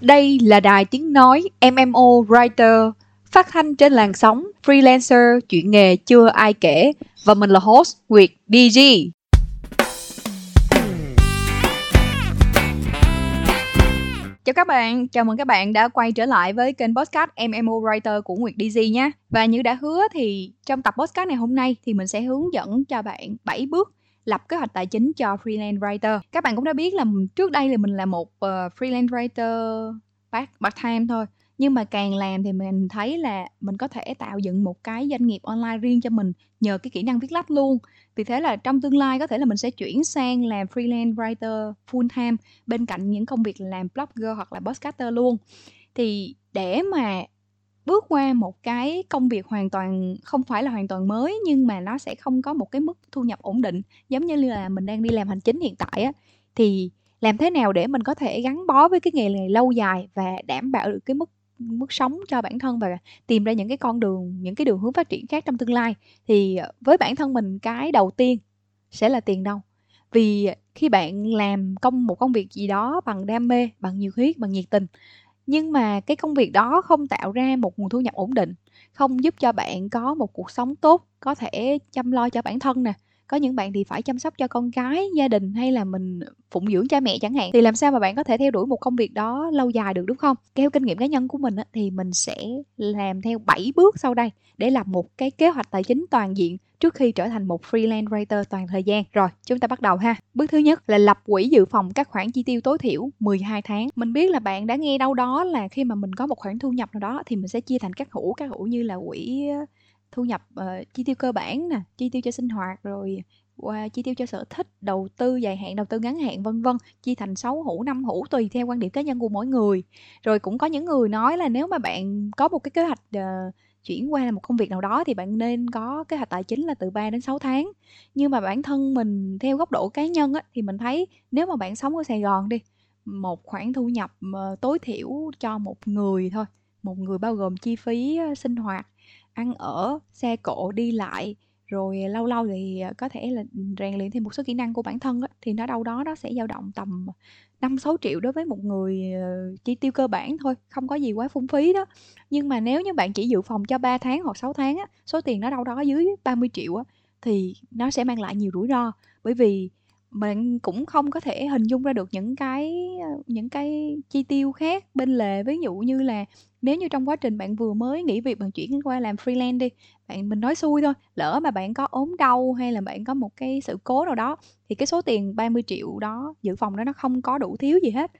Đây là đài tiếng nói MMO Writer phát thanh trên làn sóng freelancer chuyện nghề chưa ai kể và mình là host Nguyệt DG. Chào các bạn, chào mừng các bạn đã quay trở lại với kênh podcast MMO Writer của Nguyệt DG nhé. Và như đã hứa thì trong tập podcast này hôm nay thì mình sẽ hướng dẫn cho bạn 7 bước lập kế hoạch tài chính cho freelance writer. Các bạn cũng đã biết là trước đây là mình là một uh, freelance writer part, part time thôi. Nhưng mà càng làm thì mình thấy là mình có thể tạo dựng một cái doanh nghiệp online riêng cho mình nhờ cái kỹ năng viết lách luôn. Vì thế là trong tương lai có thể là mình sẽ chuyển sang làm freelance writer full time bên cạnh những công việc làm blogger hoặc là podcaster luôn. Thì để mà bước qua một cái công việc hoàn toàn, không phải là hoàn toàn mới, nhưng mà nó sẽ không có một cái mức thu nhập ổn định, giống như là mình đang đi làm hành chính hiện tại á. Thì làm thế nào để mình có thể gắn bó với cái nghề này lâu dài và đảm bảo được cái mức mức sống cho bản thân và tìm ra những cái con đường, những cái đường hướng phát triển khác trong tương lai? Thì ờ, với bản thân mình, cái đầu tiên sẽ là tiền đâu vì khi bạn làm công, một công việc gì đó bằng đam mê, bằng nhiệt huyết, bằng nhiệt tình nhưng mà cái công việc đó không tạo ra một nguồn thu nhập ổn định, không giúp cho bạn có một cuộc sống tốt, có thể chăm lo cho bản thân nè. Có những bạn thì phải chăm sóc cho con cái, gia đình hay là mình phụng dưỡng cha mẹ chẳng hạn. Thì làm sao mà bạn có thể theo đuổi một công việc đó lâu dài được, đúng không? Theo kinh nghiệm cá nhân của mình thì mình sẽ làm theo 7 bước sau đây để làm một cái kế hoạch tài chính toàn diện trước khi trở thành một freelance writer toàn thời gian. Rồi, chúng ta bắt đầu ha. Bước thứ nhất là lập quỹ dự phòng các khoản chi tiêu tối thiểu 12 tháng. Mình biết là bạn đã nghe đâu đó là khi mà mình có một khoản thu nhập nào đó thì mình sẽ chia thành các hũ, các hũ như là quỹ ờ, thu nhập uh, chi tiêu cơ bản nè, chi tiêu cho sinh hoạt rồi qua chi tiêu cho sở thích, đầu tư dài hạn, đầu tư ngắn hạn vân vân, chia thành 6 hũ, 5 hũ tùy theo quan điểm cá nhân của mỗi người. Rồi cũng có những người nói là nếu mà bạn có một cái kế hoạch uh, chuyển qua một công việc nào đó thì bạn nên có kế hoạch tài chính là từ 3 đến 6 tháng. Nhưng mà bản thân mình theo góc độ cá nhân á, thì mình thấy nếu mà bạn sống ở Sài Gòn đi, một khoản thu nhập ờ, tối thiểu cho một người thôi, một người bao gồm chi phí ờ, sinh hoạt, ăn ở, xe cộ đi lại, rồi à, lâu lâu thì à, có thể là rèn luyện thêm một số kỹ năng của bản thân á, thì nó đâu đó nó sẽ dao động tầm 5-6 triệu đối với một người ờ, chi tiêu cơ bản thôi, không có gì quá phung phí đó. Nhưng mà nếu như bạn chỉ dự phòng cho 3 tháng hoặc 6 tháng á, số tiền nó đâu đó dưới 30 triệu á, thì nó sẽ mang lại nhiều rủi ro. Bởi vì bạn cũng không có thể hình dung ra được những cái ờ, những cái chi tiêu khác bên lề. Ví dụ như là nếu như trong quá trình bạn vừa mới nghỉ việc, bạn chuyển qua làm freelance đi, bạn, mình nói xui thôi, lỡ mà bạn có ốm đau hay là bạn có một cái sự cố nào đó, thì cái số tiền 30 triệu đó, dự phòng đó nó không có đủ thiếu gì hết.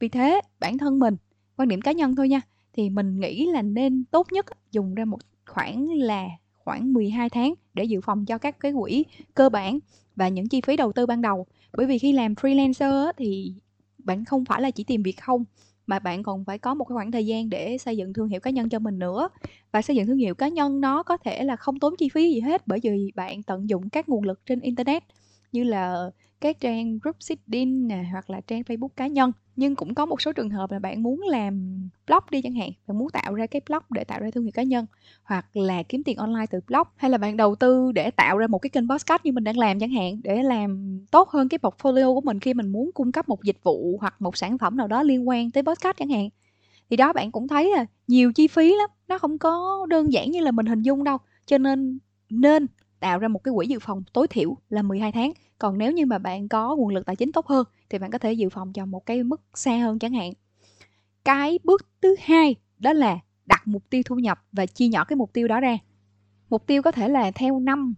Vì thế, bản thân mình, quan điểm cá nhân thôi nha, thì mình nghĩ là nên tốt nhất dùng ra một khoản là khoảng 12 tháng để dự phòng cho các cái quỹ cơ bản và những chi phí đầu tư ban đầu. Bởi vì khi làm freelancer thì bạn không phải là chỉ tìm việc không, mà bạn còn phải có một cái khoảng thời gian để xây dựng thương hiệu cá nhân cho mình nữa. Và xây dựng thương hiệu cá nhân nó có thể là không tốn chi phí gì hết, bởi vì bạn tận dụng các nguồn lực trên internet, như là các trang group sitting nè, hoặc là trang Facebook cá nhân. Nhưng cũng có một số trường hợp là bạn muốn làm blog đi chẳng hạn, bạn muốn tạo ra cái blog để tạo ra thương hiệu cá nhân, hoặc là kiếm tiền online từ blog, hay là bạn đầu tư để tạo ra một cái kênh podcast như mình đang làm chẳng hạn, để làm tốt hơn cái portfolio của mình khi mình muốn cung cấp một dịch vụ hoặc một sản phẩm nào đó liên quan tới podcast chẳng hạn. Thì đó, bạn cũng thấy là nhiều chi phí lắm, nó không có đơn giản như là mình hình dung đâu. Cho nên nên tạo ra một cái quỹ dự phòng tối thiểu là 12 tháng còn nếu như mà bạn có nguồn lực tài chính tốt hơn thì bạn có thể dự phòng cho một cái mức xa hơn chẳng hạn. Cái bước thứ hai đó là đặt mục tiêu thu nhập và chia nhỏ cái mục tiêu đó ra. Mục tiêu có thể là theo năm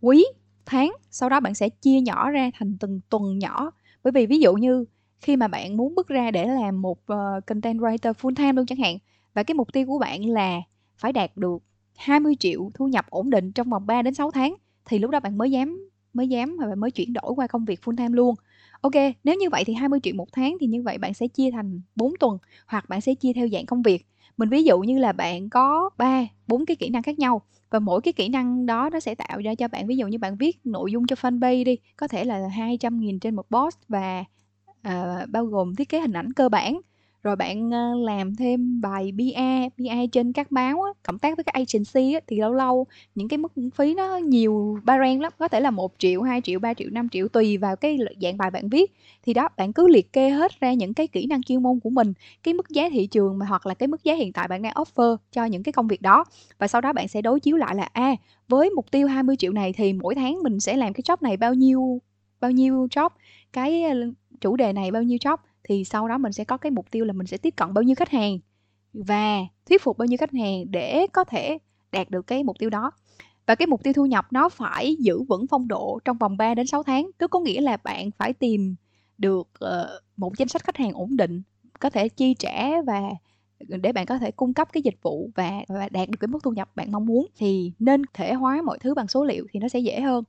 quý tháng sau đó bạn sẽ chia nhỏ ra thành từng tuần nhỏ. Bởi vì ví dụ như khi mà bạn muốn bước ra để làm một uh, content writer full time luôn chẳng hạn và cái mục tiêu của bạn là phải đạt được 20 triệu thu nhập ổn định trong vòng 3 đến 6 tháng thì lúc đó bạn mới dám mới dám và bạn mới chuyển đổi qua công việc full time luôn. Ok, nếu như vậy thì 20 triệu một tháng thì như vậy bạn sẽ chia thành 4 tuần hoặc bạn sẽ chia theo dạng công việc. Mình ví dụ như là bạn có 3, 4 cái kỹ năng khác nhau và mỗi cái kỹ năng đó nó sẽ tạo ra cho bạn ví dụ như bạn viết nội dung cho fanpage đi, có thể là 200 nghìn trên một post và uh, bao gồm thiết kế hình ảnh cơ bản rồi bạn ờ, làm thêm bài PR, PR trên các báo á, cộng tác với các agency á, thì lâu lâu những cái mức phí nó nhiều barren lắm, có thể là 1 triệu, 2 triệu, 3 triệu, 5 triệu tùy vào cái dạng bài bạn viết. Thì đó, bạn cứ liệt kê hết ra những cái kỹ năng chuyên môn của mình, cái mức giá thị trường mà hoặc là cái mức giá hiện tại bạn đang offer cho những cái công việc đó. Và sau đó bạn sẽ đối chiếu lại là a à, với mục tiêu 20 triệu này thì mỗi tháng mình sẽ làm cái job này bao nhiêu bao nhiêu job, cái ờ, chủ đề này bao nhiêu job thì sau đó mình sẽ có cái mục tiêu là mình sẽ tiếp cận bao nhiêu khách hàng và thuyết phục bao nhiêu khách hàng để có thể đạt được cái mục tiêu đó. Và cái mục tiêu thu nhập nó phải giữ vững phong độ trong vòng 3 đến 6 tháng tức có nghĩa là bạn phải tìm được ờ, một danh sách khách hàng ổn định có thể chi trả và để bạn có thể cung cấp cái dịch vụ và, và đạt được cái mức thu nhập bạn mong muốn thì nên thể hóa mọi thứ bằng số liệu thì nó sẽ dễ hơn.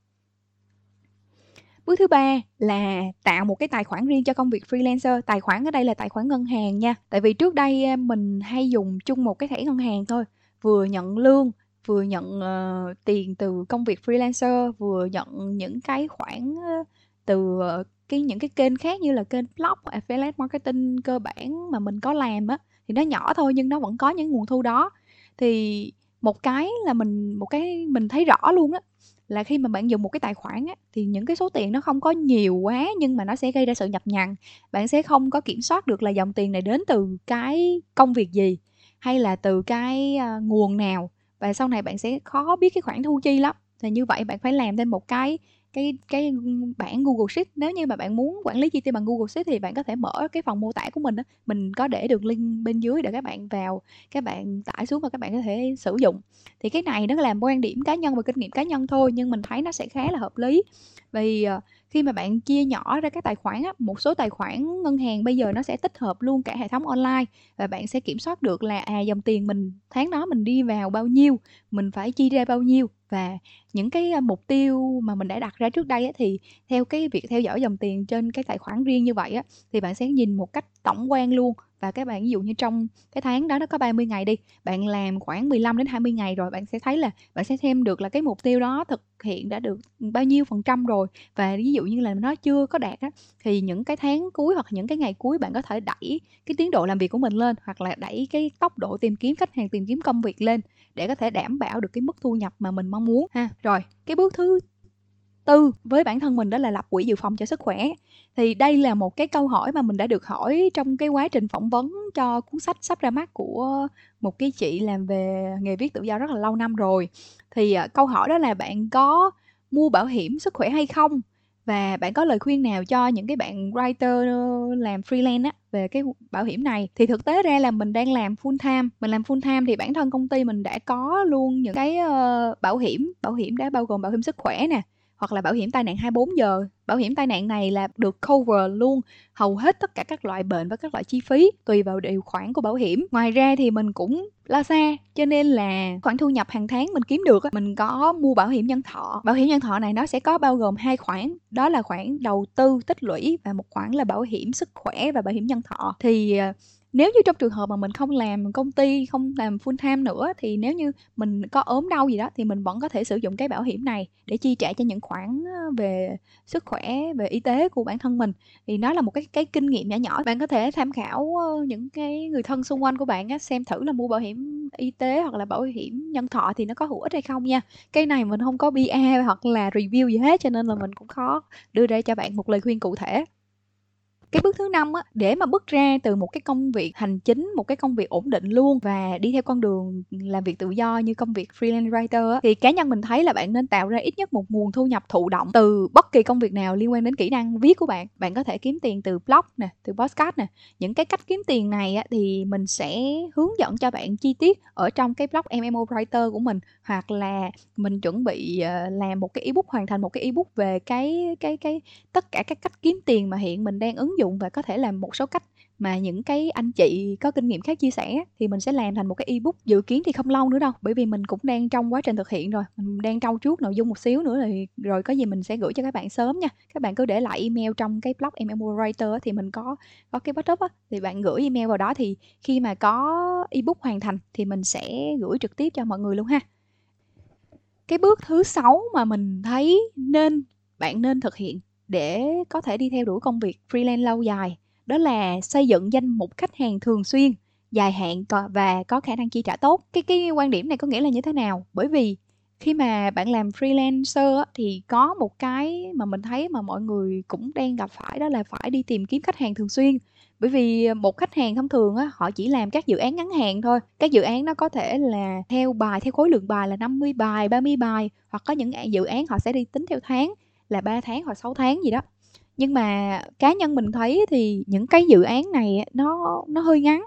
Bước thứ ba là tạo một cái tài khoản riêng cho công việc freelancer. Tài khoản ở đây là tài khoản ngân hàng nha. Tại vì trước đây à, mình hay dùng chung một cái thẻ ngân hàng thôi. Vừa nhận lương, vừa nhận uh, tiền từ công việc freelancer, vừa nhận những cái khoản uh, từ uh, cái những cái kênh khác như là kênh blog, affiliate marketing cơ bản mà mình có làm á thì nó nhỏ thôi nhưng nó vẫn có những nguồn thu đó. Thì một cái là mình một cái mình thấy rõ luôn á là khi mà bạn dùng một cái tài khoản á, thì những cái số tiền nó không có nhiều quá nhưng mà nó sẽ gây ra sự nhập nhằng. Bạn sẽ không có kiểm soát được là dòng tiền này đến từ cái công việc gì hay là từ cái uh, nguồn nào. Và sau này bạn sẽ khó biết cái khoản thu chi lắm. Thì như vậy bạn phải làm thêm một cái cái cái bản Google Sheet. Nếu như mà bạn muốn quản lý chi tiêu bằng Google Sheet thì bạn có thể mở cái phần mô tả của mình đó mình có để được link bên dưới để các bạn vào các bạn tải xuống và các bạn có thể sử dụng. Thì cái này nó làm quan điểm cá nhân và kinh nghiệm cá nhân thôi nhưng mình thấy nó sẽ khá là hợp lý. Vì ờ, khi mà bạn chia nhỏ ra các tài khoản á, một số tài khoản ngân hàng bây giờ nó sẽ tích hợp luôn cả hệ thống online và bạn sẽ kiểm soát được là à dòng tiền mình tháng đó mình đi vào bao nhiêu mình phải chi ra bao nhiêu và những cái mục tiêu mà mình đã đặt ra trước đây á, thì theo cái việc theo dõi dòng tiền trên cái tài khoản riêng như vậy á, thì bạn sẽ nhìn một cách tổng quan luôn. Và các bạn ví dụ như trong cái tháng đó nó có 30 ngày đi bạn làm khoảng 15 đến 20 ngày rồi bạn sẽ thấy là bạn sẽ thêm được là cái mục tiêu đó thực hiện đã được bao nhiêu phần trăm rồi. Và ví dụ như là nó chưa có đạt á thì những cái tháng cuối hoặc những cái ngày cuối bạn có thể đẩy cái tiến độ làm việc của mình lên hoặc là đẩy cái tốc độ tìm kiếm khách hàng tìm kiếm công việc lên để có thể đảm bảo được cái mức thu nhập mà mình mong muốn. Ha. Rồi cái bước thứ tư với bản thân mình đó là lập quỹ dự phòng cho sức khỏe. Thì đây là một cái câu hỏi mà mình đã được hỏi trong cái quá trình phỏng vấn cho cuốn sách sắp ra mắt của một cái chị làm về nghề viết tự do rất là lâu năm rồi. Thì uh, câu hỏi đó là bạn có mua bảo hiểm sức khỏe hay không và bạn có lời khuyên nào cho những cái bạn writer ờ, làm freelance á về cái bảo hiểm này? Thì thực tế ra là mình đang làm full time. Mình làm full time thì bản thân công ty mình đã có luôn những cái uh, bảo hiểm. Bảo hiểm đã bao gồm bảo hiểm sức khỏe nè hoặc là bảo hiểm tai nạn 24 giờ. Bảo hiểm tai nạn này là được cover luôn hầu hết tất cả các loại bệnh và các loại chi phí tùy vào điều khoản của bảo hiểm. Ngoài ra thì mình cũng lo xa cho nên là khoản thu nhập hàng tháng mình kiếm được mình có mua bảo hiểm nhân thọ. Bảo hiểm nhân thọ này nó sẽ có bao gồm hai khoản, đó là khoản đầu tư tích lũy và một khoản là bảo hiểm sức khỏe và bảo hiểm nhân thọ. Thì à, nếu như trong trường hợp mà mình không làm công ty không làm full time nữa thì nếu như mình có ốm đau gì đó thì mình vẫn có thể sử dụng cái bảo hiểm này để chi trả cho những khoản ờ, về sức khỏe về y tế của bản thân mình. Thì nó là một cái cái kinh nghiệm nhỏ nhỏ. Bạn có thể tham khảo ờ, những cái người thân xung quanh của bạn á, xem thử là mua bảo hiểm y tế hoặc là bảo hiểm nhân thọ thì nó có hữu ích hay không nha. Cái này mình không có BA hoặc là review gì hết cho nên là mình cũng khó đưa ra cho bạn một lời khuyên cụ thể cái bước thứ năm á, để mà bước ra từ một cái công việc hành chính, một cái công việc ổn định luôn và đi theo con đường làm việc tự do như công việc freelance writer á, thì cá nhân mình thấy là bạn nên tạo ra ít nhất một nguồn thu nhập thụ động từ bất kỳ công việc nào liên quan đến kỹ năng viết của bạn. Bạn có thể kiếm tiền từ blog nè, từ podcast nè. Những cái cách kiếm tiền này á, thì mình sẽ hướng dẫn cho bạn chi tiết ở trong cái blog MMO writer của mình, hoặc là mình chuẩn bị ờ, làm một cái ebook, hoàn thành một cái ebook về cái cái cái, tất cả các cách kiếm tiền mà hiện mình đang ứng dụng và có thể làm một số cách mà những cái anh chị có kinh nghiệm khác chia sẻ thì mình sẽ làm thành một cái ebook dự kiến thì không lâu nữa đâu, bởi vì mình cũng đang trong quá trình thực hiện rồi, mình đang trau chuốt nội dung một xíu nữa thì rồi có gì mình sẽ gửi cho các bạn sớm nha. Các bạn cứ để lại email trong cái blog MMO Writer thì mình có có cái backup á, thì bạn gửi email vào đó thì khi mà có ebook hoàn thành thì mình sẽ gửi trực tiếp cho mọi người luôn ha. Cái bước thứ sáu mà mình thấy nên, bạn nên thực hiện để có thể đi theo đuổi công việc freelance lâu dài. Đó là xây dựng danh mục khách hàng thường xuyên, dài hạn và có khả năng chi trả tốt. Cái cái quan điểm này có nghĩa là như thế nào? Bởi vì khi mà bạn làm freelancer thì có một cái mà mình thấy mà mọi người cũng đang gặp phải, đó là phải đi tìm kiếm khách hàng thường xuyên. Bởi vì một khách hàng thông thường á, họ chỉ làm các dự án ngắn hạn thôi. Các dự án nó có thể là theo bài, theo khối lượng bài là 50 bài 30 bài, hoặc có những dự án họ sẽ đi tính theo tháng là 3 tháng hoặc 6 tháng gì đó. Nhưng mà cá nhân mình thấy thì những cái dự án này nó nó hơi ngắn.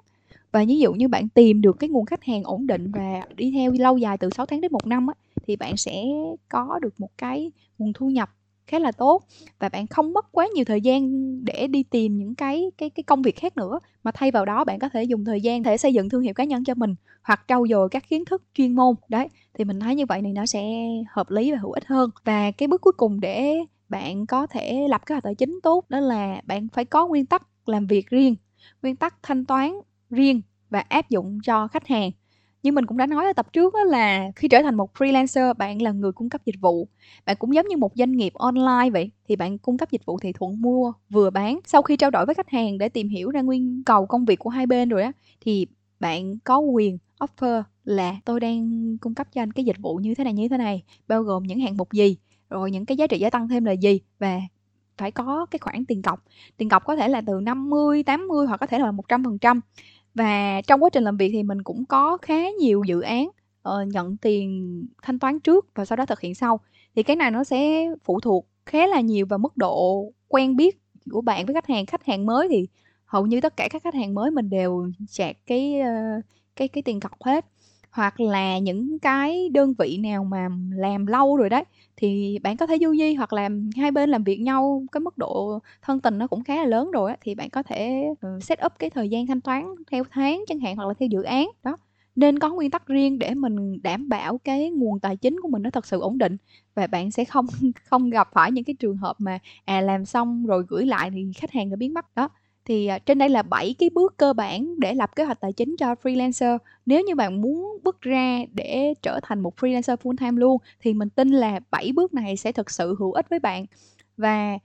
Và ví dụ như bạn tìm được cái nguồn khách hàng ổn định và đi theo lâu dài từ 6 tháng đến một năm á, thì bạn sẽ có được một cái nguồn thu nhập khá là tốt và bạn không mất quá nhiều thời gian để đi tìm những cái cái cái công việc khác nữa. Mà thay vào đó bạn có thể dùng thời gian để xây dựng thương hiệu cá nhân cho mình hoặc trau dồi các kiến thức chuyên môn. Đấy, thì mình thấy như vậy này nó sẽ hợp lý và hữu ích hơn. Và cái bước cuối cùng để bạn có thể lập kế hoạch tài chính tốt đó là bạn phải có nguyên tắc làm việc riêng, nguyên tắc thanh toán riêng và áp dụng cho khách hàng như mình cũng đã nói ở tập trước đó là khi trở thành một freelancer bạn là người cung cấp dịch vụ. Bạn cũng giống như một doanh nghiệp online vậy thì bạn cung cấp dịch vụ thì thuận mua vừa bán. Sau khi trao đổi với khách hàng để tìm hiểu ra nguyên cầu công việc của hai bên rồi á thì bạn có quyền offer là tôi đang cung cấp cho anh cái dịch vụ như thế này như thế này bao gồm những hạng mục gì rồi những cái giá trị gia tăng thêm là gì và phải có cái khoản tiền cọc. Tiền cọc có thể là từ 50, 80 hoặc có thể là 100% và trong quá trình làm việc thì mình cũng có khá nhiều dự án uh, nhận tiền thanh toán trước và sau đó thực hiện sau. Thì cái này nó sẽ phụ thuộc khá là nhiều vào mức độ quen biết của bạn với khách hàng. Khách hàng mới thì hầu như tất cả các khách hàng mới mình đều chạc cái uh, cái cái tiền cọc hết hoặc là những cái đơn vị nào mà làm lâu rồi đấy, thì bạn có thể du di hoặc là hai bên làm việc nhau, cái mức độ thân tình nó cũng khá là lớn rồi á, thì bạn có thể ừ, set up cái thời gian thanh toán theo tháng chẳng hạn hoặc là theo dự án. Đó, nên có nguyên tắc riêng để mình đảm bảo cái nguồn tài chính của mình nó thật sự ổn định và bạn sẽ không không gặp phải những cái trường hợp mà à làm xong rồi gửi lại thì khách hàng đã biến mất. Đó thì à, trên đây là 7 cái bước cơ bản để lập kế hoạch tài chính cho freelancer. Nếu như bạn muốn bước ra để trở thành một freelancer full time luôn thì mình tin là 7 bước này sẽ thực sự hữu ích với bạn. Và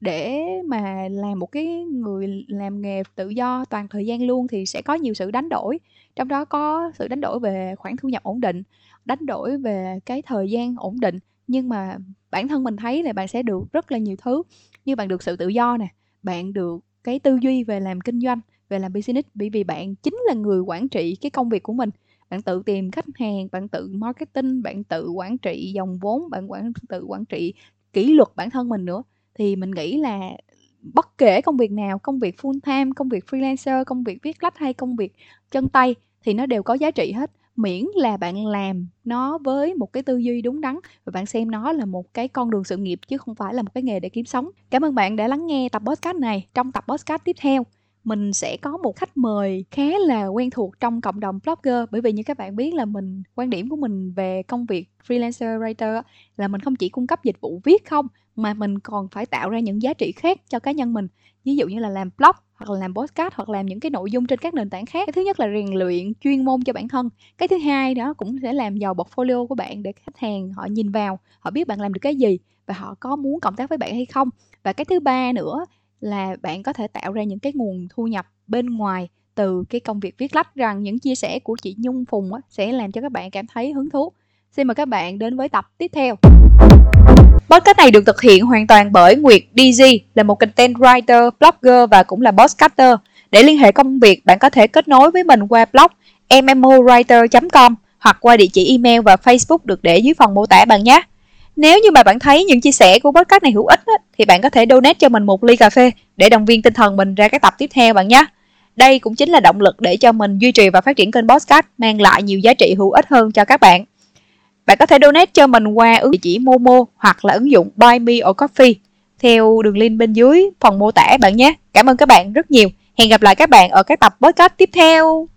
để mà làm một cái người làm nghề tự do toàn thời gian luôn thì sẽ có nhiều sự đánh đổi. Trong đó có sự đánh đổi về khoản thu nhập ổn định, đánh đổi về cái thời gian ổn định nhưng mà bản thân mình thấy là bạn sẽ được rất là nhiều thứ như bạn được sự tự do nè bạn được cái tư duy về làm kinh doanh, về làm business. Bởi vì bạn chính là người quản trị cái công việc của mình. Bạn tự tìm khách hàng, bạn tự marketing, bạn tự quản trị dòng vốn, bạn quản, tự quản trị kỷ luật bản thân mình nữa. Thì mình nghĩ là bất kể công việc nào, công việc full time, công việc freelancer, công việc viết lách hay công việc chân tay, thì nó đều có giá trị hết miễn là bạn làm nó với một cái tư duy đúng đắn và bạn xem nó là một cái con đường sự nghiệp chứ không phải là một cái nghề để kiếm sống. Cảm ơn bạn đã lắng nghe tập podcast này. Trong tập podcast tiếp theo, mình sẽ có một khách mời khá là quen thuộc trong cộng đồng blogger. Bởi vì như các bạn biết là mình, quan điểm của mình về công việc freelancer, writer là mình không chỉ cung cấp dịch vụ viết không, mà mình còn phải tạo ra những giá trị khác cho cá nhân mình. Ví dụ như là làm blog, hoặc là làm podcast, hoặc làm những cái nội dung trên các nền tảng khác. Cái thứ nhất là rèn luyện chuyên môn cho bản thân. Cái thứ hai đó cũng sẽ làm giàu portfolio của bạn để khách hàng họ nhìn vào, họ biết bạn làm được cái gì và họ có muốn cộng tác với bạn hay không. Và cái thứ ba nữa là bạn có thể tạo ra những cái nguồn thu nhập bên ngoài từ cái công việc viết lách rằng những chia sẻ của chị Nhung Phùng á, sẽ làm cho các bạn cảm thấy hứng thú. Xin mời các bạn đến với tập tiếp theo. Podcast này được thực hiện hoàn toàn bởi Nguyệt DZ là một content writer, blogger và cũng là podcaster. Để liên hệ công việc, bạn có thể kết nối với mình qua blog mmowriter.com hoặc qua địa chỉ email và Facebook được để dưới phần mô tả bạn nhé. Nếu như mà bạn thấy những chia sẻ của podcast này hữu ích á, thì bạn có thể donate cho mình một ly cà phê để động viên tinh thần mình ra các tập tiếp theo bạn nhé. Đây cũng chính là động lực để cho mình duy trì và phát triển kênh podcast mang lại nhiều giá trị hữu ích hơn cho các bạn. Bạn có thể donate cho mình qua ứng chỉ Momo hoặc là ứng dụng Buy Me or Coffee theo đường link bên dưới phần mô tả bạn nhé. Cảm ơn các bạn rất nhiều. Hẹn gặp lại các bạn ở các tập podcast tiếp theo.